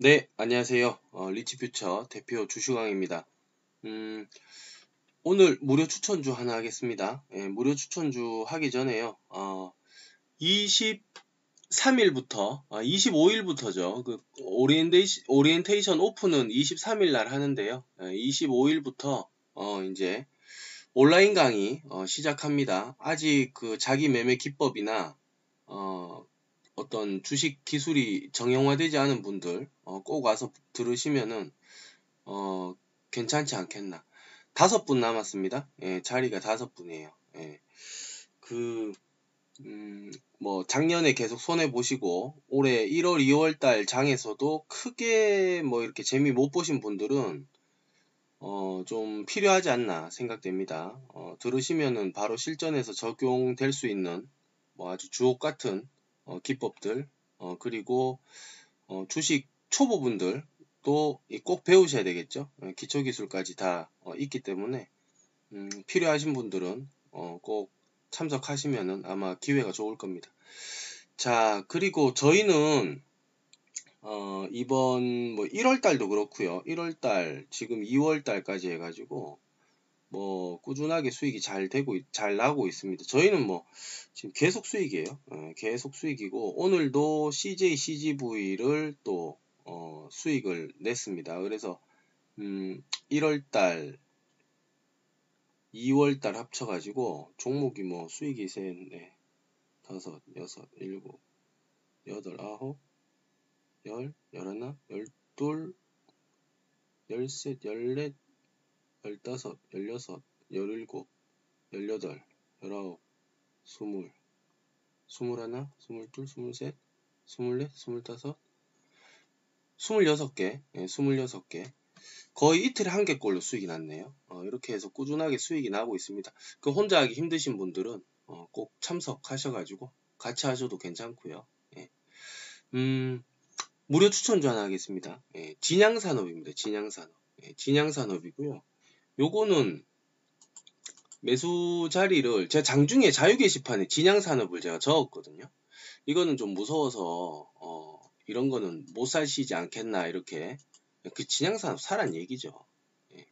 네, 안녕하세요. 어, 리치퓨처 대표 주슈강입니다. 음, 오늘 무료 추천주 하나 하겠습니다. 예, 무료 추천주 하기 전에요. 어, 23일부터, 아, 25일부터죠. 그 오리엔테이션, 오리엔테이션 오픈은 23일 날 하는데요. 예, 25일부터 어, 이제 온라인 강의 어, 시작합니다. 아직 그 자기 매매 기법이나 어, 어떤 주식 기술이 정형화되지 않은 분들 어, 꼭 와서 들으시면은 어, 괜찮지 않겠나. 다섯 분 남았습니다. 예, 자리가 다섯 분이에요. 예. 그, 음, 뭐, 작년에 계속 손해보시고, 올해 1월, 2월 달 장에서도 크게 뭐 이렇게 재미 못 보신 분들은, 어, 좀 필요하지 않나 생각됩니다. 어, 들으시면은 바로 실전에서 적용될 수 있는, 뭐 아주 주옥 같은 어, 기법들 어, 그리고 어, 주식 초보분들 또꼭 배우셔야 되겠죠. 어, 기초 기술까지 다 어, 있기 때문에 음, 필요하신 분들은 어, 꼭 참석하시면은 아마 기회가 좋을 겁니다. 자 그리고 저희는 어, 이번 뭐 1월 달도 그렇고요. 1월 달 지금 2월 달까지 해가지고 뭐 꾸준하게 수익이 잘 되고 잘 나고 있습니다. 저희는 뭐 지금 계속 수익이에요. 어, 계속 수익이고 오늘도 CJ CGV를 또 어, 수익을 냈습니다. 그래서 음, 1월달, 2월달 합쳐가지고 종목이 뭐 수익이 셋, 네, 다섯, 여섯, 일곱, 여덟, 아홉, 열, 열하나, 열둘, 열셋, 열넷, 열다섯, 열여섯, 열일곱, 열여덟, 열아홉, 스물, 스물하나, 스물둘, 스물셋, 스물넷, 스물다섯, 스물여섯 개, 예, 스물여섯 개. 거의 이틀에 한 개꼴로 수익이 났네요. 어, 이렇게 해서 꾸준하게 수익이 나고 있습니다. 그 혼자 하기 힘드신 분들은 어, 꼭 참석하셔가지고 같이 하셔도 괜찮고요. 예. 음, 무료 추천주 하나 하겠습니다. 예, 진양산업입니다. 진양산업. 예, 진양산업이고요. 요거는 매수 자리를 제가 장중에 자유 게시판에 진양 산업을 제가 적었거든요. 이거는 좀 무서워서 어, 이런 거는 못 사시지 않겠나 이렇게 그 진양 산업 사란 얘기죠. 예.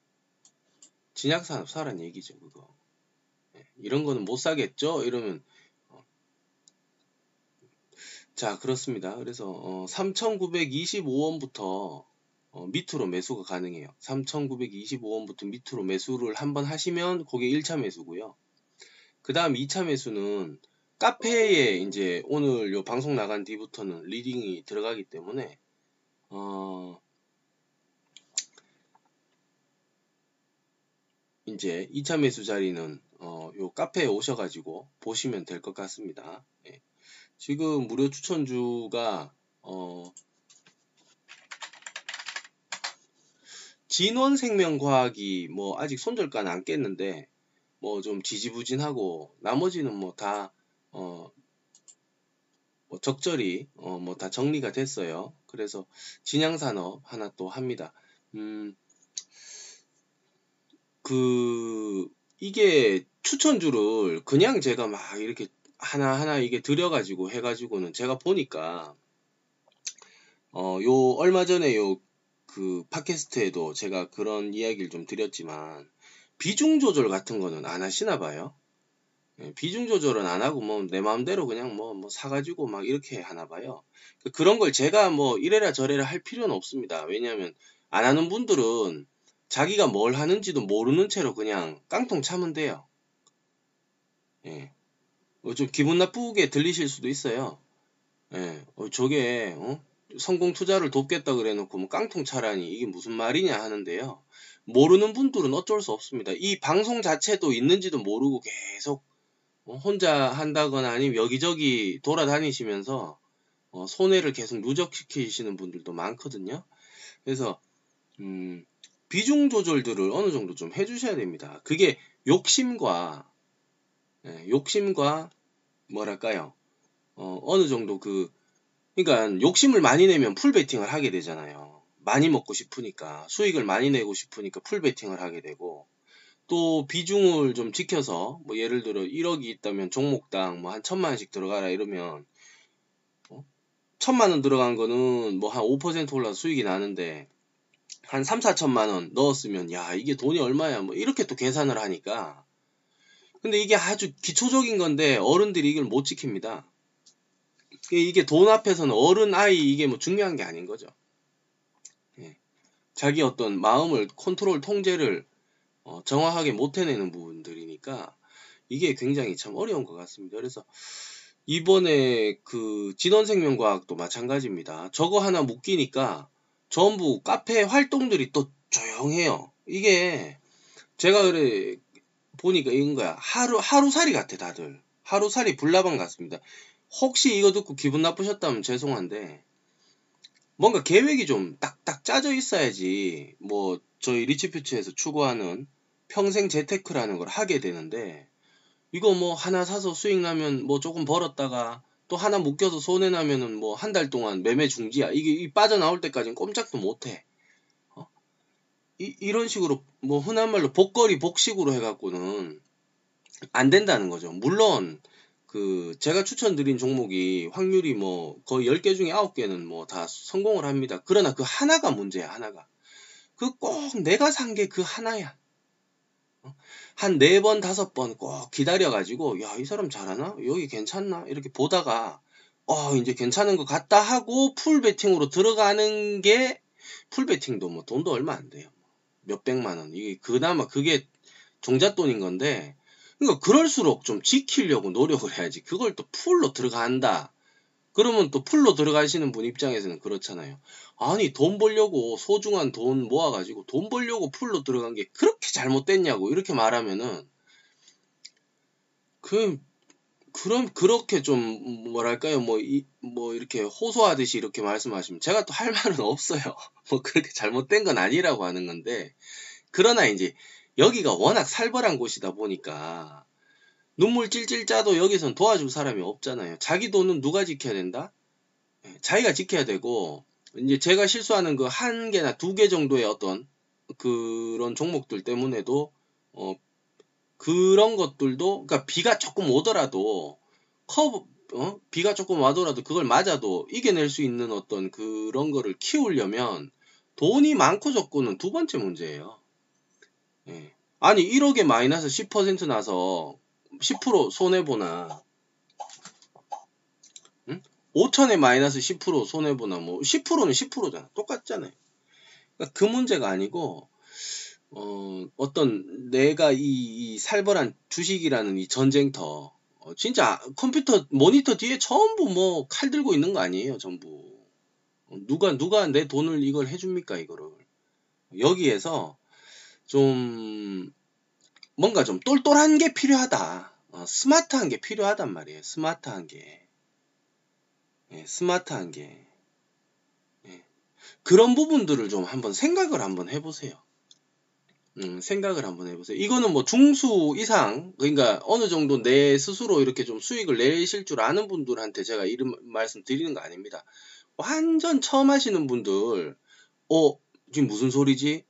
진양 산업 사란 얘기죠 그거. 예. 이런 거는 못 사겠죠 이러면 어. 자 그렇습니다. 그래서 어, 3,925원부터 어, 밑으로 매수가 가능해요. 3,925원부터 밑으로 매수를 한번 하시면 그게 1차 매수고요. 그 다음 2차 매수는 카페에 이제 오늘 요 방송 나간 뒤부터는 리딩이 들어가기 때문에 어 이제 2차 매수 자리는 어 요 카페에 오셔가지고 보시면 될 것 같습니다. 예. 지금 무료 추천주가 어 진원생명과학이 뭐 아직 손절가는 안 깼는데 뭐 좀 지지부진하고 나머지는 뭐다 어, 뭐 적절히 어, 뭐 다 정리가 됐어요. 그래서 진양산업 하나 또 합니다. 음, 그 이게 추천주를 그냥 제가 막 이렇게 하나하나 이게 들여가지고 해가지고는 제가 보니까 어, 요 얼마 전에 요 그 팟캐스트에도 제가 그런 이야기를 좀 드렸지만 비중 조절 같은 거는 안 하시나 봐요. 예, 비중 조절은 안 하고 뭐 내 마음대로 그냥 뭐, 뭐 사가지고 막 이렇게 하나 봐요. 그 그런 걸 제가 뭐 이래라 저래라 할 필요는 없습니다. 왜냐하면 안 하는 분들은 자기가 뭘 하는지도 모르는 채로 그냥 깡통 차면 돼요. 예. 뭐좀 기분 나쁘게 들리실 수도 있어요. 예. 어, 저게, 어? 성공 투자를 돕겠다 그래 놓고 뭐 깡통 차라니 이게 무슨 말이냐 하는데요. 모르는 분들은 어쩔 수 없습니다. 이 방송 자체도 있는지도 모르고 계속 뭐 혼자 한다거나 아니면 여기저기 돌아다니시면서 어, 손해를 계속 누적시키시는 분들도 많거든요. 그래서 음, 비중 조절들을 어느 정도 좀 해주셔야 됩니다. 그게 욕심과 예, 욕심과 뭐랄까요? 어, 어느 정도 그 그러니까 욕심을 많이 내면 풀 베팅을 하게 되잖아요. 많이 먹고 싶으니까 수익을 많이 내고 싶으니까 풀 베팅을 하게 되고 또 비중을 좀 지켜서 뭐 예를 들어 1억이 있다면 종목당 뭐 한 천만 원씩 들어가라 이러면 어? 천만 원 들어간 거는 뭐 한 5% 올라서 수익이 나는데 한 3, 4천만 원 넣었으면 야 이게 돈이 얼마야 뭐 이렇게 또 계산을 하니까 근데 이게 아주 기초적인 건데 어른들이 이걸 못 지킵니다. 이게 돈 앞에서는 어른 아이 이게 뭐 중요한 게 아닌 거죠. 예. 자기 어떤 마음을 컨트롤 통제를 어, 정확하게 못 해내는 부분들이니까 이게 굉장히 참 어려운 것 같습니다. 그래서 이번에 그 진원생명과학도 마찬가지입니다. 저거 하나 묶이니까 전부 카페 활동들이 또 조용해요. 이게 제가 그래 보니까 이런 거야. 하루 하루살이 같아 다들. 하루살이 불나방 같습니다. 혹시 이거 듣고 기분 나쁘셨다면 죄송한데 뭔가 계획이 좀 딱딱 짜져 있어야지 뭐 저희 리치퓨처에서 추구하는 평생 재테크라는 걸 하게 되는데 이거 뭐 하나 사서 수익 나면 뭐 조금 벌었다가 또 하나 묶여서 손해 나면은 뭐 한 달 동안 매매 중지야. 이게 빠져나올 때까지는 꼼짝도 못 해. 어? 이, 이런 식으로 뭐 흔한 말로 복거리 복식으로 해갖고는 안 된다는 거죠. 물론 그 제가 추천드린 종목이 확률이 뭐 거의 10개 중에 9개는 뭐 다 성공을 합니다. 그러나 그 하나가 문제야, 하나가. 그 꼭 내가 산 게 그 하나야. 한 네 번, 다섯 번 꼭 기다려가지고, 야, 이 사람 잘하나? 여기 괜찮나? 이렇게 보다가, 어, 이제 괜찮은 것 같다 하고 풀 베팅으로 들어가는 게, 풀 베팅도 뭐 돈도 얼마 안 돼요. 몇백만 원. 이게 그나마 그게 종잣돈인 건데, 그러니까 그럴수록 좀 지키려고 노력을 해야지. 그걸 또 풀로 들어간다. 그러면 또 풀로 들어가시는 분 입장에서는 그렇잖아요. 아니 돈 벌려고 소중한 돈 모아가지고 돈 벌려고 풀로 들어간 게 그렇게 잘못됐냐고 이렇게 말하면은 그 그럼 그렇게 좀 뭐랄까요 뭐 이뭐 뭐 이렇게 호소하듯이 이렇게 말씀하시면 제가 또 할 말은 없어요. 뭐 그렇게 잘못된 건 아니라고 하는 건데 그러나 이제 여기가 워낙 살벌한 곳이다 보니까 눈물 찔찔 짜도 여기선 도와줄 사람이 없잖아요. 자기 돈은 누가 지켜야 된다? 예, 자기가 지켜야 되고 이제 제가 실수하는 그 한 개나 두 개 정도의 어떤 그런 종목들 때문에도 어 그런 것들도 그러니까 비가 조금 오더라도 커브 어? 비가 조금 와더라도 그걸 맞아도 이겨낼 수 있는 어떤 그런 거를 키우려면 돈이 많고 적고는 두 번째 문제예요. 예. 아니 1억에 마이너스 10% 나서 10% 손해보나. 응? 5천에 마이너스 10% 손해보나 뭐. 10%는 10%잖아. 똑같잖아요. 그러니까 그 문제가 아니고 어, 어떤 내가 이, 이 살벌한 주식이라는 이 전쟁터. 어, 진짜 컴퓨터 모니터 뒤에 전부 뭐 칼 들고 있는 거 아니에요 전부. 어, 누가 누가 내 돈을 이걸 해줍니까 이거를. 여기에서 좀 뭔가 좀 똘똘한 게 필요하다. 어, 스마트한 게 필요하단 말이에요. 스마트한 게. 예, 스마트한 게. 예. 그런 부분들을 좀 한번 생각을 한번 해보세요. 음, 생각을 한번 해보세요. 이거는 뭐 중수 이상, 그러니까 어느 정도 내 스스로 이렇게 좀 수익을 내실 줄 아는 분들한테 제가 이런 말씀 드리는 거 아닙니다. 완전 처음 하시는 분들, 어, 지금 무슨 소리지?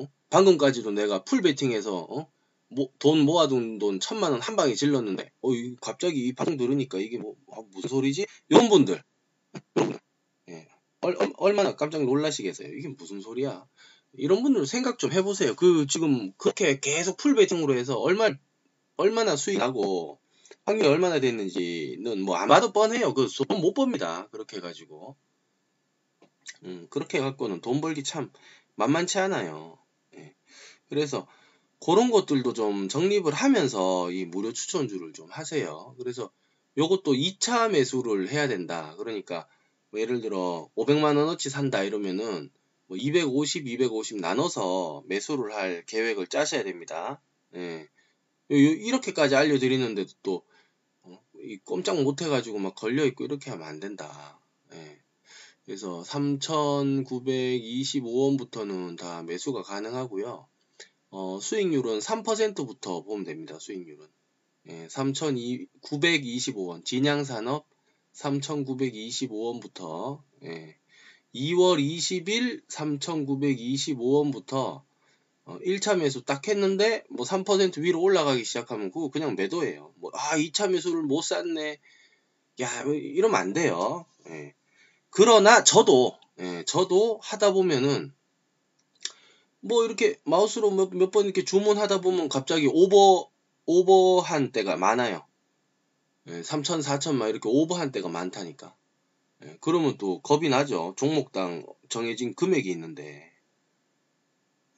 어? 방금까지도 내가 풀 베팅해서, 어? 뭐, 돈 모아둔 돈 천만 원 한 방에 질렀는데, 어, 갑자기 이 방송 들으니까 이게 뭐, 아, 무슨 소리지? 이런 분들, 예, 얼, 얼 마나 깜짝 놀라시겠어요? 이게 무슨 소리야? 이런 분들 생각 좀 해보세요. 그, 지금 그렇게 계속 풀 베팅으로 해서 얼마, 얼마나 수익하고, 확률이 얼마나 됐는지는 뭐 아마도 뻔해요. 그 돈 못 법니다. 그렇게 해가지고. 음, 그렇게 해갖고는 돈 벌기 참 만만치 않아요. 예. 그래서 그런 것들도 좀 정립을 하면서 이 무료 추천주를 좀 하세요. 그래서 요것도 2차 매수를 해야 된다. 그러니까 뭐 예를 들어 500만 원어치 산다 이러면은 뭐 250, 250 나눠서 매수를 할 계획을 짜셔야 됩니다. 예. 이렇게까지 알려드리는데도 또 어, 꼼짝 못 해가지고 막 걸려 있고 이렇게 하면 안 된다. 예. 그래서 3,925원부터는 다 매수가 가능하고요. 어, 수익률은 3%부터 보면 됩니다. 수익률은. 예, 3,925원. 진양산업 3,925원부터 예, 2월 20일 3,925원부터 어, 1차 매수 딱 했는데 뭐 3% 위로 올라가기 시작하면 그거 그냥 매도예요. 뭐, 아, 2차 매수를 못 샀네. 야, 이러면 안 돼요. 예. 그러나 저도 예, 저도 하다 보면은 뭐 이렇게 마우스로 몇번 이렇게 주문하다 보면 갑자기 오버 오버한 때가 많아요. 예, 3천, 4천 막 이렇게 오버한 때가 많다니까. 예, 그러면 또 겁이 나죠. 종목당 정해진 금액이 있는데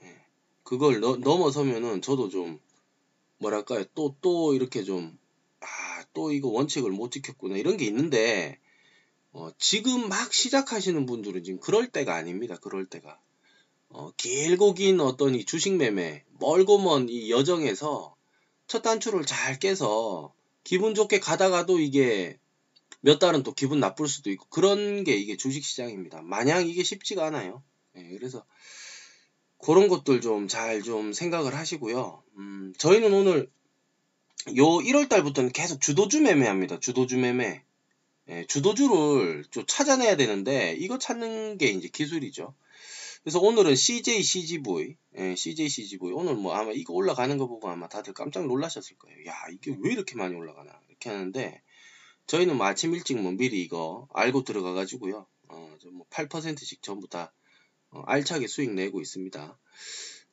예, 그걸 너, 넘어서면은 저도 좀 뭐랄까요 또또 또 이렇게 좀 아 또 이거 원칙을 못 지켰구나 이런 게 있는데 어, 지금 막 시작하시는 분들은 지금 그럴 때가 아닙니다. 그럴 때가. 어, 길고 긴 어떤 이 주식 매매, 멀고 먼 이 여정에서 첫 단추를 잘 깨서 기분 좋게 가다가도 이게 몇 달은 또 기분 나쁠 수도 있고 그런 게 이게 주식 시장입니다. 마냥 이게 쉽지가 않아요. 네, 그래서 그런 것들 좀 잘좀 좀 생각을 하시고요. 음, 저희는 오늘 요 1월 달부터는 계속 주도주 매매합니다. 주도주 매매. 예, 주도주를 좀 찾아내야 되는데 이거 찾는 게 이제 기술이죠. 그래서 오늘은 CJ CGV, 예, CJ CGV 오늘 뭐 아마 이거 올라가는 거 보고 아마 다들 깜짝 놀라셨을 거예요. 야 이게 왜 이렇게 많이 올라가나 이렇게 하는데 저희는 뭐 아침 일찍 뭐 미리 이거 알고 들어가 가지고요. 어, 뭐 8%씩 전부 다 어, 알차게 수익 내고 있습니다.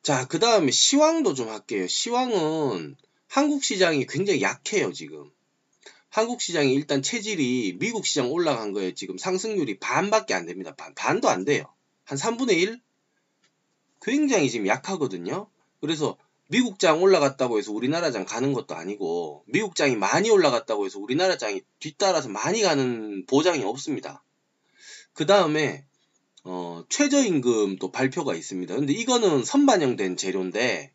자, 그 다음에 시황도 좀 할게요. 시황은 한국 시장이 굉장히 약해요, 지금. 한국 시장이 일단 체질이 미국 시장 올라간 거에 지금 상승률이 반밖에 안 됩니다. 반, 반도 안 돼요. 한 3분의 1? 굉장히 지금 약하거든요. 그래서 미국 장 올라갔다고 해서 우리나라 장 가는 것도 아니고 미국 장이 많이 올라갔다고 해서 우리나라 장이 뒤따라서 많이 가는 보장이 없습니다. 그 다음에 어, 최저임금 또 발표가 있습니다. 근데 이거는 선반영된 재료인데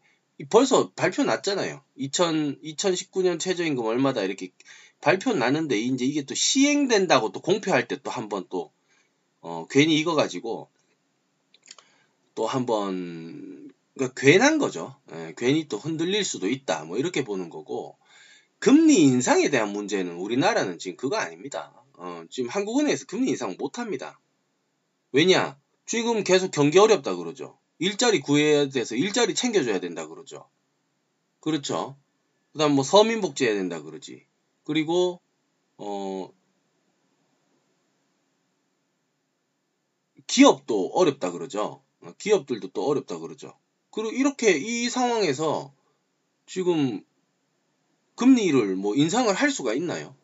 벌써 발표 났잖아요. 2000, 2019년 최저임금 얼마다 이렇게 발표 났는데 이제 이게 또 시행된다고 또 공표할 때 또 한번 또 어, 괜히 이거 가지고 또 한번 그러니까 괜한 거죠. 예, 괜히 또 흔들릴 수도 있다. 뭐 이렇게 보는 거고 금리 인상에 대한 문제는 우리나라는 지금 그거 아닙니다. 어, 지금 한국은행에서 금리 인상 못 합니다. 왜냐? 지금 계속 경기 어렵다 그러죠. 일자리 구해야 돼서 일자리 챙겨줘야 된다 그러죠. 그렇죠. 그 다음 뭐 서민복지 해야 된다 그러지. 그리고 어 기업도 어렵다 그러죠. 어, 기업들도 또 어렵다 그러죠. 그리고 이렇게 이 상황에서 지금 금리를 뭐 인상을 할 수가 있나요?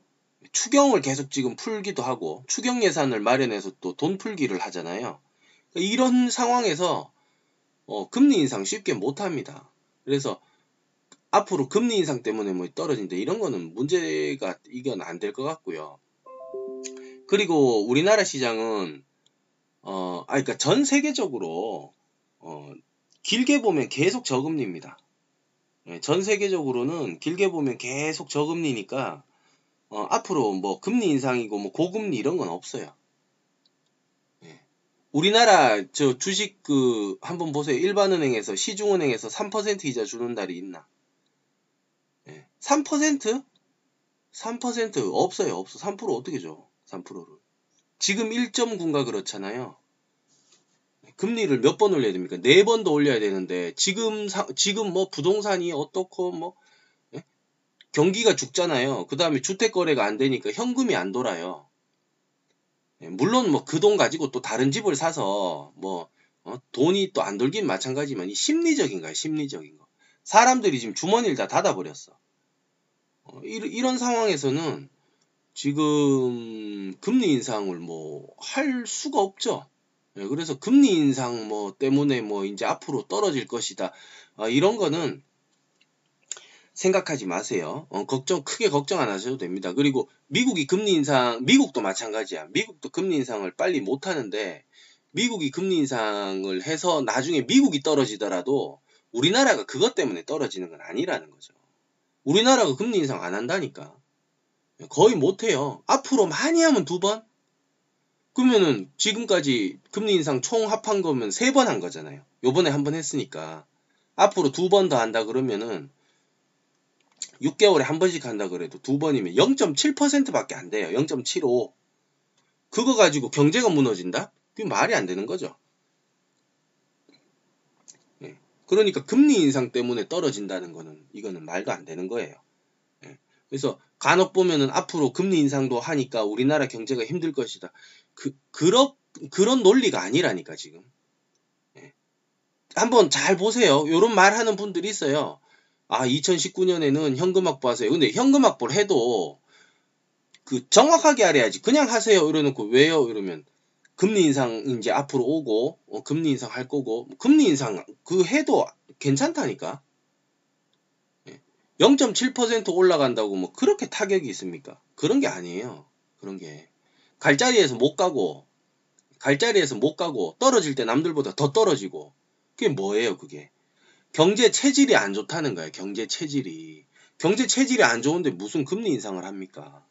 추경을 계속 지금 풀기도 하고 추경 예산을 마련해서 또 돈 풀기를 하잖아요. 이런 상황에서 어, 금리 인상 쉽게 못 합니다. 그래서 앞으로 금리 인상 때문에 뭐 떨어진다 이런 거는 문제가 이건 안 될 것 같고요. 그리고 우리나라 시장은 어, 아, 그러니까 전 세계적으로 어, 길게 보면 계속 저금리입니다. 예, 전 세계적으로는 길게 보면 계속 저금리니까 어, 앞으로 뭐 금리 인상이고 뭐 고금리 이런 건 없어요. 예. 우리나라 저 주식 그 한번 보세요. 일반은행에서 시중은행에서 3% 이자 주는 달이 있나? 3%? 3% 없어요. 없어. 3% 어떻게 줘? 3%를. 지금 1.9가 그렇잖아요. 금리를 몇 번 올려야 됩니까? 네 번도 올려야 되는데 지금 사, 지금 뭐 부동산이 어떻고 뭐 예? 경기가 죽잖아요. 그 다음에 주택 거래가 안 되니까 현금이 안 돌아요. 예, 물론 뭐 그 돈 가지고 또 다른 집을 사서 뭐 어? 돈이 또 안 돌긴 마찬가지지만 이 심리적인 거야 심리적인 거. 사람들이 지금 주머니를 다 닫아버렸어. 어, 이런 상황에서는 지금 금리 인상을 뭐 할 수가 없죠. 예, 그래서 금리 인상 뭐 때문에 뭐 이제 앞으로 떨어질 것이다. 어, 이런 거는 생각하지 마세요. 어, 걱정 크게 걱정 안 하셔도 됩니다. 그리고 미국이 금리 인상, 미국도 마찬가지야. 미국도 금리 인상을 빨리 못 하는데 미국이 금리 인상을 해서 나중에 미국이 떨어지더라도 우리나라가 그것 때문에 떨어지는 건 아니라는 거죠. 우리나라가 금리 인상 안 한다니까. 거의 못해요. 앞으로 많이 하면 두 번? 그러면은 지금까지 금리 인상 총 합한 거면 세 번 한 거잖아요. 요번에 한 번 했으니까. 앞으로 두 번 더 한다 그러면은 6개월에 한 번씩 한다 그래도 두 번이면 0.7%밖에 안 돼요. 0.75. 그거 가지고 경제가 무너진다? 그게 말이 안 되는 거죠. 그러니까 금리 인상 때문에 떨어진다는 거는 이거는 말도 안 되는 거예요. 예. 그래서 간혹 보면은 앞으로 금리 인상도 하니까 우리나라 경제가 힘들 것이다. 그, 그런, 그런 논리가 아니라니까, 지금. 예. 한번 잘 보세요. 요런 말 하는 분들이 있어요. 아, 2019년에는 현금 확보하세요. 근데 현금 확보를 해도 그 정확하게 알아야지. 그냥 하세요. 이러놓고 왜요? 이러면 금리 인상 이제 앞으로 오고 어, 금리 인상 할 거고 금리 인상 그 해도 괜찮다니까. 0.7% 예. 올라간다고 뭐 그렇게 타격이 있습니까? 그런 게 아니에요. 그런 게. 갈 자리에서 못 가고 갈 자리에서 못 가고 떨어질 때 남들보다 더 떨어지고 그게 뭐예요, 그게? 경제 체질이 안 좋다는 거예요. 경제 체질이. 경제 체질이 안 좋은데 무슨 금리 인상을 합니까?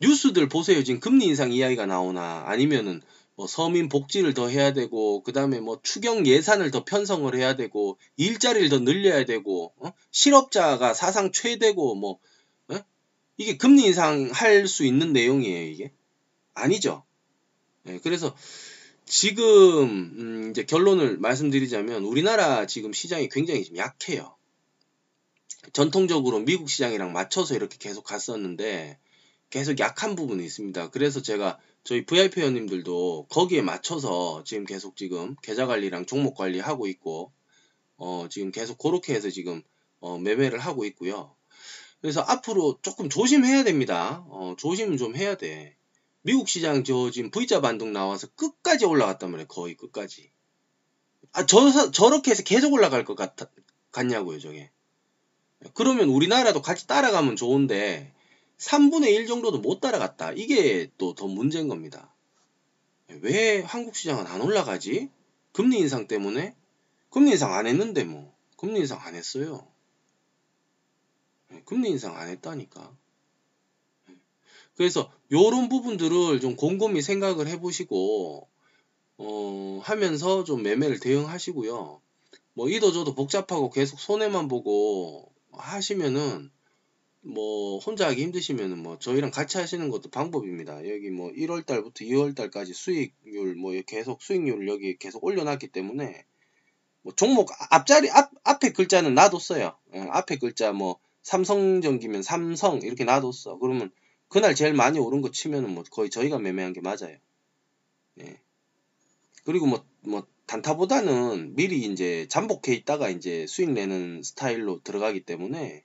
뉴스들 보세요. 지금 금리 인상 이야기가 나오나 아니면은 뭐 서민 복지를 더 해야 되고 그다음에 뭐 추경 예산을 더 편성을 해야 되고 일자리를 더 늘려야 되고 어? 실업자가 사상 최대고 뭐 어? 이게 금리 인상 할 수 있는 내용이에요 이게 아니죠. 네, 그래서 지금 음 이제 결론을 말씀드리자면 우리나라 지금 시장이 굉장히 좀 약해요. 전통적으로 미국 시장이랑 맞춰서 이렇게 계속 갔었는데 계속 약한 부분이 있습니다. 그래서 제가 저희 VIP 회원님들도 거기에 맞춰서 지금 계속 지금 계좌 관리랑 종목 관리 하고 있고 어 지금 계속 그렇게 해서 지금 어 매매를 하고 있고요. 그래서 앞으로 조금 조심해야 됩니다. 어 조심 좀 해야 돼. 미국 시장 저 지금 V자 반등 나와서 끝까지 올라갔단 말이에요. 거의 끝까지. 아, 저, 저렇게 해서 계속 올라갈 것 같, 같냐고요, 저게. 그러면 우리나라도 같이 따라가면 좋은데, 3분의 1 정도도 못 따라갔다. 이게 또 더 문제인 겁니다. 왜 한국 시장은 안 올라가지? 금리 인상 때문에? 금리 인상 안 했는데 뭐. 금리 인상 안 했어요. 금리 인상 안 했다니까. 그래서 요런 부분들을 좀 곰곰이 생각을 해보시고 어, 하면서 좀 매매를 대응하시고요. 뭐 이도저도 복잡하고 계속 손해만 보고 하시면은 뭐 혼자 하기 힘드시면은 뭐 저희랑 같이 하시는 것도 방법입니다. 여기 뭐 1월 달부터 2월 달까지 수익률 뭐 계속 수익률을 여기 계속 올려놨기 때문에 뭐 종목 앞자리 앞 앞에 글자는 놔뒀어요. 예, 앞에 글자 뭐 삼성전기면 삼성 이렇게 놔뒀어. 그러면 그날 제일 많이 오른 거 치면은 뭐 거의 저희가 매매한 게 맞아요. 예. 그리고 뭐, 뭐, 단타보다는 미리 이제 잠복해 있다가 이제 수익 내는 스타일로 들어가기 때문에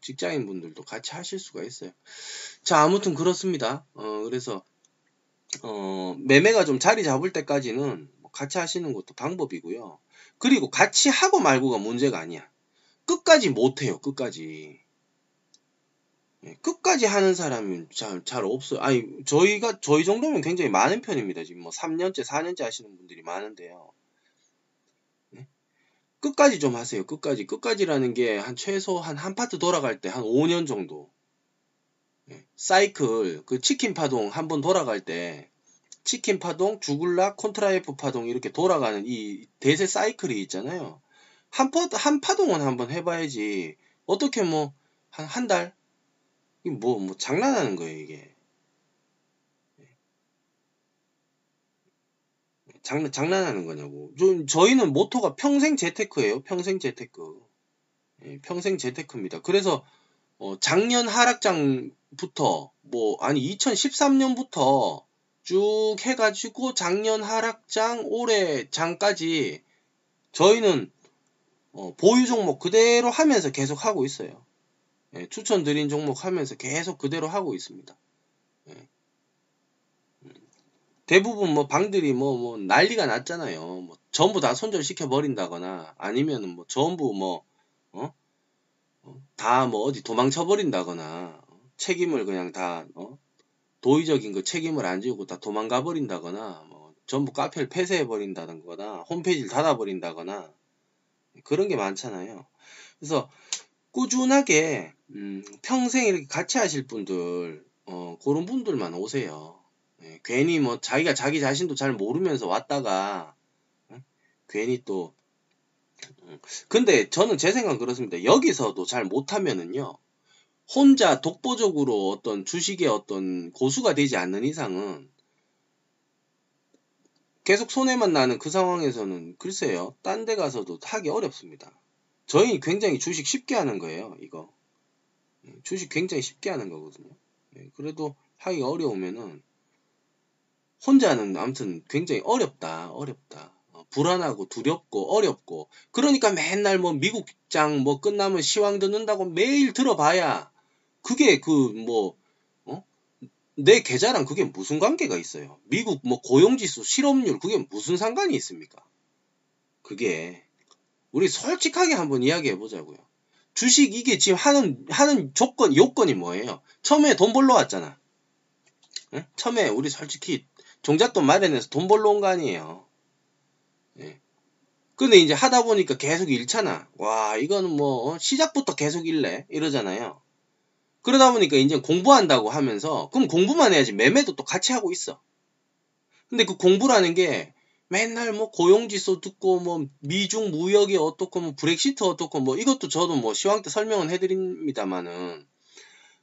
직장인 분들도 같이 하실 수가 있어요. 자, 아무튼 그렇습니다. 어, 그래서, 어, 매매가 좀 자리 잡을 때까지는 뭐 같이 하시는 것도 방법이고요. 그리고 같이 하고 말고가 문제가 아니야. 끝까지 못해요, 끝까지. 예, 끝까지 하는 사람이 잘, 잘 없어요. 아니, 저희가, 저희 정도면 굉장히 많은 편입니다. 지금 뭐 3년째, 4년째 하시는 분들이 많은데요. 네? 끝까지 좀 하세요. 끝까지. 끝까지라는 게 한 최소 한 한 파트 돌아갈 때 한 5년 정도. 네? 사이클, 그 키친 파동 한 번 돌아갈 때, 키친 파동, 주글라, 콘드라티예프 파동 이렇게 돌아가는 이 대세 사이클이 있잖아요. 한, 파, 한 파동은 한번 해봐야지. 어떻게 뭐, 한, 한 달? 이게 뭐, 뭐, 장난하는 거예요, 이게. 장난, 장난하는 거냐고. 저, 저희는 모토가 평생 재테크예요. 평생 재테크. 예, 평생 재테크입니다. 그래서, 어, 작년 하락장부터, 뭐, 아니, 2013년부터 쭉 해가지고 작년 하락장, 올해 장까지 저희는 어, 보유 종목 그대로 하면서 계속 하고 있어요. 예, 추천드린 종목 하면서 계속 그대로 하고 있습니다. 예. 음. 대부분 뭐 방들이 뭐, 뭐 난리가 났잖아요. 뭐 전부 다 손절시켜 버린다거나 아니면은 뭐 전부 뭐, 어? 어 다뭐 어디 도망쳐 버린다거나 책임을 그냥 다, 어? 도의적인 그 책임을 안 지고 다 도망가 버린다거나 뭐 전부 카페를 폐쇄해 버린다거나 홈페이지를 닫아 버린다거나 그런 게 많잖아요. 그래서 꾸준하게 음, 평생 이렇게 같이 하실 분들 어, 그런 분들만 오세요. 예, 괜히 뭐 자기가 자기 자신도 잘 모르면서 왔다가 예? 괜히 또 음, 근데 저는 제 생각 그렇습니다. 여기서도 잘 못하면은요. 혼자 독보적으로 어떤 주식의 어떤 고수가 되지 않는 이상은 계속 손해만 나는 그 상황에서는 글쎄요. 딴 데 가서도 하기 어렵습니다. 저희 굉장히 주식 쉽게 하는 거예요. 이거. 예, 주식 굉장히 쉽게 하는 거거든요. 예, 그래도 하기 어려우면은 혼자는 아무튼 굉장히 어렵다, 어렵다. 어, 불안하고 두렵고 어렵고 그러니까 맨날 뭐 미국장 뭐 끝나면 시황 듣는다고 매일 들어봐야 그게 그뭐 어? 내 계좌랑 그게 무슨 관계가 있어요? 미국 뭐 고용지수 실업률 그게 무슨 상관이 있습니까? 그게 우리 솔직하게 한번 이야기해 보자고요. 주식 이게 지금 하는 하는 조건 요건이 뭐예요? 처음에 돈 벌러 왔잖아. 응? 처음에 우리 솔직히 종잣돈 마련해서 돈 벌러 온 거 아니에요. 예. 근데 이제 하다 보니까 계속 잃잖아. 와, 이거는 뭐, 어, 시작부터 계속 잃래? 이러잖아요. 그러다 보니까 이제 공부한다고 하면서, 그럼 공부만 해야지. 매매도 또 같이 하고 있어. 근데 그 공부라는 게 맨날 뭐 고용지수 듣고 뭐 미중 무역이 어떻고 뭐 브렉시트 어떻고 뭐 이것도 저도 뭐 시황 때 설명은 해드립니다만은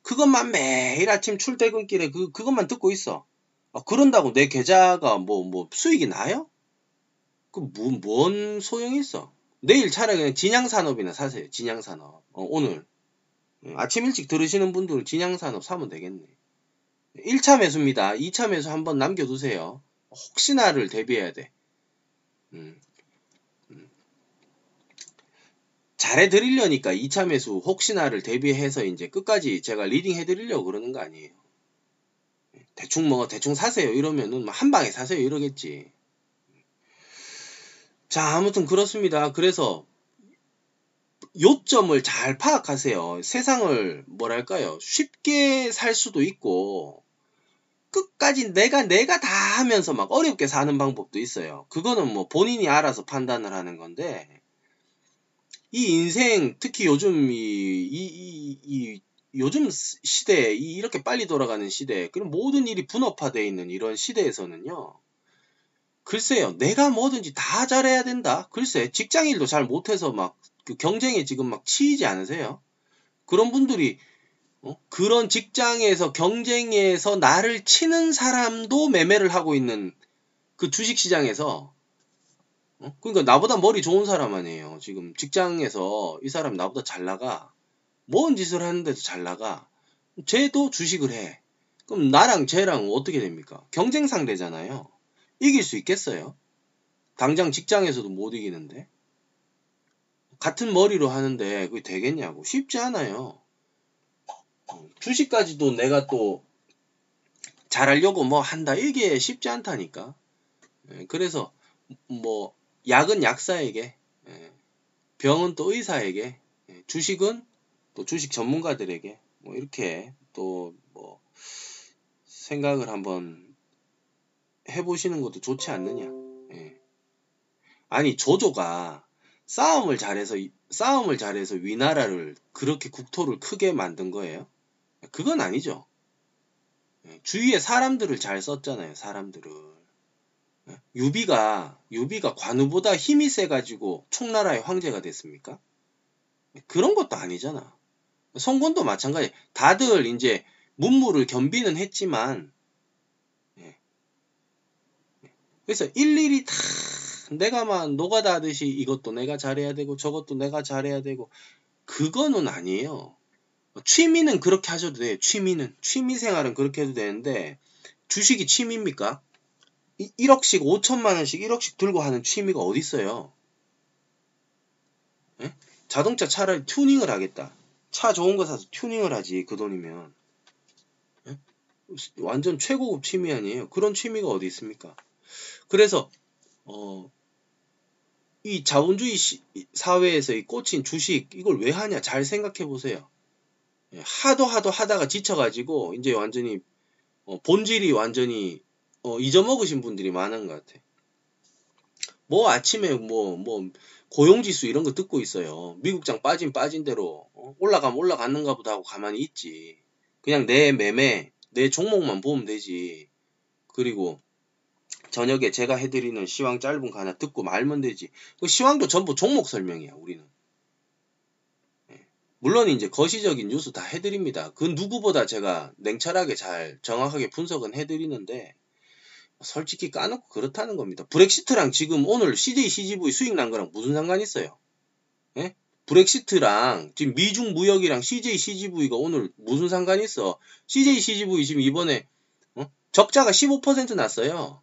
그것만 매일 아침 출퇴근길에 그, 그것만 듣고 있어. 아, 그런다고 내 계좌가 뭐, 뭐, 수익이 나요? 그, 뭐, 뭔 소용이 있어? 내일 차라리 그냥 진양산업이나 사세요. 진양산업. 어, 오늘. 아침 일찍 들으시는 분들은 진양산업 사면 되겠네. 1차 매수입니다. 2차 매수 한번 남겨두세요. 혹시나를 대비해야 돼. 음. 음. 잘해드리려니까 2차 매수 혹시나를 대비해서 이제 끝까지 제가 리딩 해드리려고 그러는 거 아니에요. 대충 뭐 대충 사세요 이러면은 뭐 한 방에 사세요 이러겠지. 자 아무튼 그렇습니다. 그래서 요점을 잘 파악하세요. 세상을 뭐랄까요 쉽게 살 수도 있고 끝까지 내가 내가 다 하면서 막 어렵게 사는 방법도 있어요. 그거는 뭐 본인이 알아서 판단을 하는 건데 이 인생 특히 요즘 이, 이, 이, 이 요즘 시대에 이렇게 빨리 돌아가는 시대에 그럼 모든 일이 분업화되어 있는 이런 시대에서는요. 글쎄요, 내가 뭐든지 다 잘해야 된다. 글쎄, 직장 일도 잘 못해서 막 그 경쟁에 지금 막 치이지 않으세요? 그런 분들이 어? 그런 직장에서 경쟁에서 나를 치는 사람도 매매를 하고 있는 그 주식 시장에서 어? 그러니까 나보다 머리 좋은 사람 아니에요. 지금 직장에서 이 사람 나보다 잘 나가. 뭔 짓을 하는데도 잘 나가. 쟤도 주식을 해. 그럼 나랑 쟤랑 어떻게 됩니까? 경쟁 상대잖아요. 이길 수 있겠어요? 당장 직장에서도 못 이기는데. 같은 머리로 하는데 그게 되겠냐고. 쉽지 않아요. 주식까지도 내가 또 잘하려고 뭐 한다. 이게 쉽지 않다니까. 예, 그래서 뭐 약은 약사에게, 예, 병은 또 의사에게, 예, 주식은 또 주식 전문가들에게 뭐 이렇게 또 뭐 생각을 한번 해보시는 것도 좋지 않느냐. 예. 아니 조조가 싸움을 잘해서 싸움을 잘해서 위나라를 그렇게 국토를 크게 만든 거예요. 그건 아니죠. 예. 주위에 사람들을 잘 썼잖아요. 사람들을. 예. 유비가 유비가 관우보다 힘이 세 가지고 총나라의 황제가 됐습니까? 예. 그런 것도 아니잖아. 송곤도 마찬가지. 다들 이제 문무를 겸비는 했지만 예. 그래서 일일이 다 내가만 노가다 하듯이 이것도 내가 잘해야 되고 저것도 내가 잘해야 되고 그거는 아니에요. 취미는 그렇게 하셔도 돼요. 취미는 취미 생활은 그렇게 해도 되는데 주식이 취미입니까? 1억씩 5천만 원씩 1억씩 들고 하는 취미가 어디 있어요? 예? 자동차 차라리 튜닝을 하겠다. 차 좋은 거 사서 튜닝을 하지 그 돈이면 예? 완전 최고급 취미 아니에요 그런 취미가 어디 있습니까 그래서 어, 이 자본주의 시, 사회에서 이 꽂힌 주식 이걸 왜 하냐 잘 생각해 보세요 예, 하도 하도 하다가 지쳐가지고 이제 완전히 어, 본질이 완전히 어, 잊어먹으신 분들이 많은 것 같아 뭐 아침에 뭐뭐 뭐 고용지수 이런 거 듣고 있어요. 미국장 빠진 빠진 대로 어? 올라가면 올라갔는가 보다 하고 가만히 있지. 그냥 내 매매, 내 종목만 보면 되지. 그리고 저녁에 제가 해드리는 시황 짧은 거 하나 듣고 말면 되지. 그 시황도 전부 종목 설명이야, 우리는. 예. 물론 이제 거시적인 뉴스 다 해드립니다. 그 누구보다 제가 냉철하게 잘 정확하게 분석은 해드리는데 솔직히 까놓고 그렇다는 겁니다. 브렉시트랑 지금 오늘 CJ, CGV 수익 난 거랑 무슨 상관 있어요? 예? 브렉시트랑 지금 미중 무역이랑 CJ, CGV가 오늘 무슨 상관 있어? CJ, CGV 지금 이번에 어? 적자가 15% 났어요.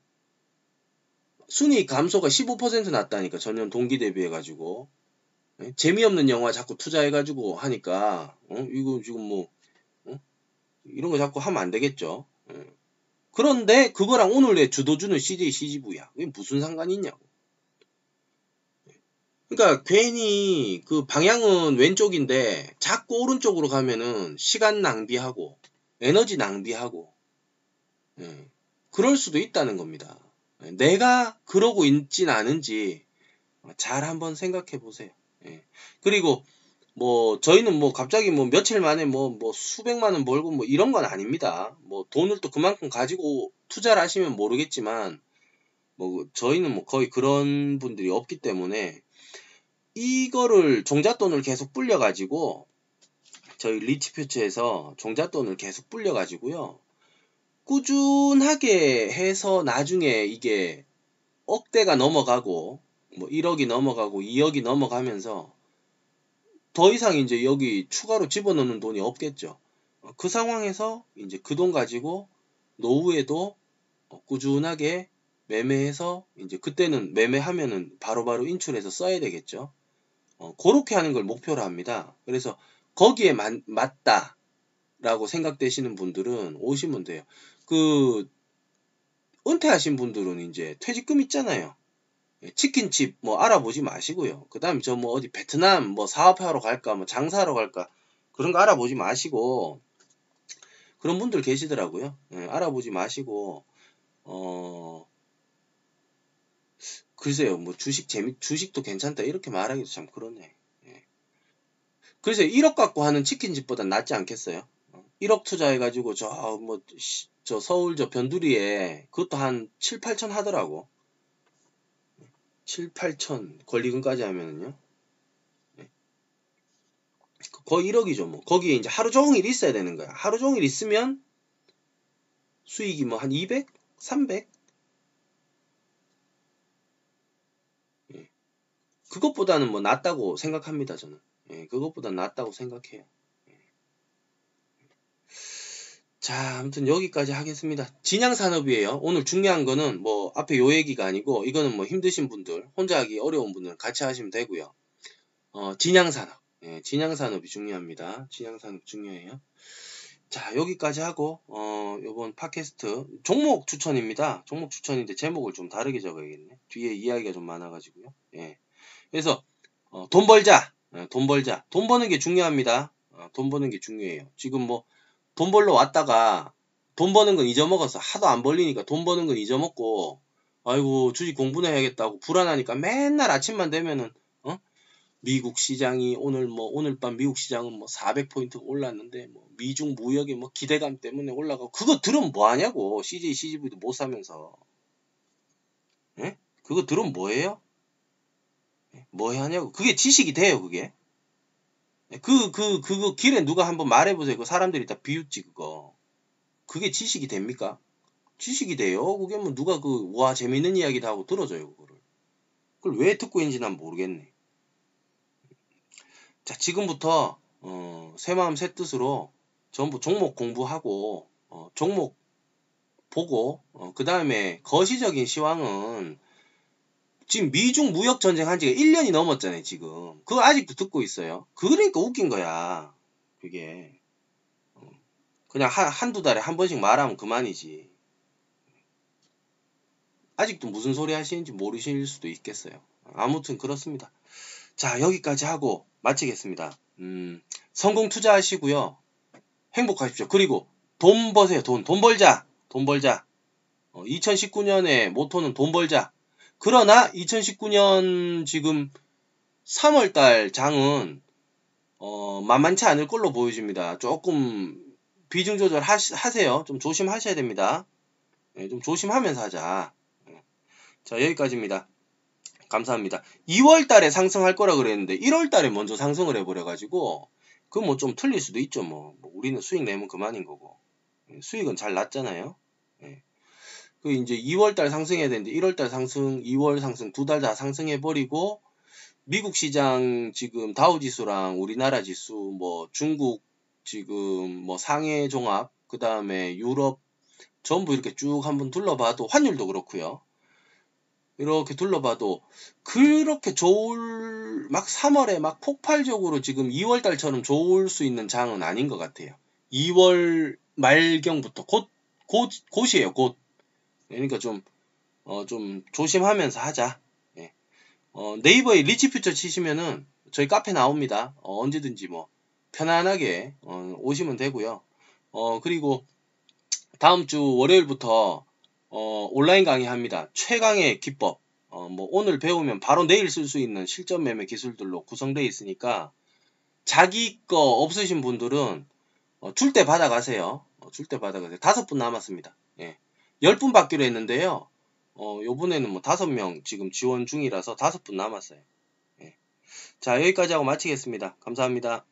순이익 감소가 15% 났다니까 전년 동기 대비해 가지고 예? 재미없는 영화 자꾸 투자해 가지고 하니까 어? 이거 지금 뭐 어? 이런 거 자꾸 하면 안 되겠죠. 예. 그런데 그거랑 오늘 내 주도주는 CJ CGV야. 이게 무슨 상관이 있냐고. 그러니까 괜히 그 방향은 왼쪽인데 자꾸 오른쪽으로 가면은 시간 낭비하고 에너지 낭비하고 예. 그럴 수도 있다는 겁니다. 예. 내가 그러고 있진 않은지 잘 한번 생각해 보세요. 예. 그리고 뭐 저희는 뭐 갑자기 뭐 며칠 만에 뭐, 뭐 수백만 원 벌고 뭐 이런 건 아닙니다. 뭐 돈을 또 그만큼 가지고 투자를 하시면 모르겠지만 뭐 저희는 뭐 거의 그런 분들이 없기 때문에 이거를 종잣돈을 계속 불려가지고 저희 리치퓨처에서 종잣돈을 계속 불려가지고요. 꾸준하게 해서 나중에 이게 억대가 넘어가고 뭐 1억이 넘어가고 2억이 넘어가면서 더 이상 이제 여기 추가로 집어넣는 돈이 없겠죠. 그 상황에서 이제 그 돈 가지고 노후에도 꾸준하게 매매해서 이제 그때는 매매하면은 바로바로 바로 인출해서 써야 되겠죠. 어, 그렇게 하는 걸 목표로 합니다. 그래서 거기에 맞, 맞다라고 생각되시는 분들은 오시면 돼요. 그 은퇴하신 분들은 이제 퇴직금 있잖아요. 예, 치킨집 뭐 알아보지 마시고요. 그 다음에 저 뭐 어디 베트남 뭐 사업하러 갈까 뭐 장사하러 갈까 그런 거 알아보지 마시고 그런 분들 계시더라고요. 예, 알아보지 마시고 어 글쎄요, 뭐 주식 재미, 주식도 괜찮다 이렇게 말하기도 참 그러네. 예. 그래서 1억 갖고 하는 치킨집보다 낫지 않겠어요? 1억 어, 투자해가지고 저 뭐 저 서울 저 변두리에 그것도 한 7, 8천 하더라고. 7, 8천 권리금까지 하면은요. 예. 거의 1억이죠 뭐. 거기에 이제 하루 종일 있어야 되는 거야. 하루 종일 있으면 수익이 뭐 한 200, 300 그것보다는 뭐 낫다고 생각합니다, 저는. 예, 그것보다 낫다고 생각해요. 예. 자, 아무튼 여기까지 하겠습니다. 진양 산업이에요. 오늘 중요한 거는 뭐 앞에 요 얘기가 아니고 이거는 뭐 힘드신 분들, 혼자 하기 어려운 분들은 같이 하시면 되고요. 어, 진양 산업. 예, 진양 산업이 중요합니다. 진양 산업 중요해요. 자, 여기까지 하고, 어, 요번 팟캐스트, 종목 추천입니다. 종목 추천인데 제목을 좀 다르게 적어야겠네. 뒤에 이야기가 좀 많아 가지고요. 예. 그래서 어, 돈 벌자, 어, 돈 벌자, 돈 버는 게 중요합니다. 어, 돈 버는 게 중요해요. 지금 뭐 돈 벌러 왔다가 돈 버는 건 잊어먹어서 하도 안 벌리니까 돈 버는 건 잊어먹고 아이고 주식 공부나 해야겠다고 불안하니까 맨날 아침만 되면은 어? 미국 시장이 오늘 뭐 오늘 밤 미국 시장은 뭐 400포인트 올랐는데 뭐 미중 무역의 뭐 기대감 때문에 올라가고 그거 들으면 뭐 하냐고 CJ CGV도 못 사면서 예? 그거 들으면 뭐예요? 뭐 하냐고. 그게 지식이 돼요, 그게. 그, 그, 그거 길에 누가 한번 말해보세요. 그 사람들이 다 비웃지, 그거. 그게 지식이 됩니까? 지식이 돼요? 그게 뭐 누가 그, 와, 재밌는 이야기다 하고 들어줘요, 그거를. 그걸 왜 듣고 있는지 난 모르겠네. 자, 지금부터, 어, 새 마음 새 뜻으로 전부 종목 공부하고, 어, 종목 보고, 어, 그 다음에 거시적인 시황은 지금 미중 무역 전쟁 한 지가 1년이 넘었잖아요, 지금. 그거 아직도 듣고 있어요. 그러니까 웃긴 거야. 그게. 어. 그냥 한, 한두 달에 한 번씩 말하면 그만이지. 아직도 무슨 소리 하시는지 모르실 수도 있겠어요. 아무튼 그렇습니다. 자, 여기까지 하고 마치겠습니다. 음, 성공 투자하시고요. 행복하십시오. 그리고 돈 버세요. 돈. 돈 벌자. 돈 벌자. 어, 2019년에 모토는 돈 벌자. 그러나 2019년 지금 3월달 장은 어, 만만치 않을 걸로 보여집니다. 조금 비중 조절 하세요. 좀 조심하셔야 됩니다. 네, 좀 조심하면서 하자. 네. 자, 여기까지입니다. 감사합니다. 2월 달에 상승할 거라 그랬는데 1월 달에 먼저 상승을 해버려가지고 그 뭐 좀 틀릴 수도 있죠. 뭐. 뭐 우리는 수익 내면 그만인 거고 네, 수익은 잘 났잖아요. 네. 그 이제 2월달 상승해야 되는데 1월달 상승, 2월 상승 두 달 다 상승해 버리고 미국 시장 지금 다우 지수랑 우리나라 지수 뭐 중국 지금 뭐 상해 종합 그 다음에 유럽 전부 이렇게 쭉 한번 둘러봐도 환율도 그렇고요. 이렇게 둘러봐도 그렇게 좋을 막 3월에 막 폭발적으로 지금 2월 달처럼 좋을 수 있는 장은 아닌 것 같아요. 2월 말경부터 곧, 곧, 곧이에요, 곧. 그러니까 좀, 어, 좀 조심하면서 하자. 예. 어, 네이버에 리치 퓨처 치시면은 저희 카페 나옵니다. 어, 언제든지 뭐 편안하게 어, 오시면 되고요. 어, 그리고 다음 주 월요일부터 어, 온라인 강의합니다. 최강의 기법. 어, 뭐 오늘 배우면 바로 내일 쓸 수 있는 실전 매매 기술들로 구성되어 있으니까 자기 거 없으신 분들은 어, 줄 때 받아가세요. 어, 줄때 받아가세요. 다섯 분 남았습니다. 예. 열분 받기로 했는데요. 어, 요번에는 뭐 다섯 명 지금 지원 중이라서 다섯 분 남았어요. 예. 자, 여기까지 하고 마치겠습니다. 감사합니다.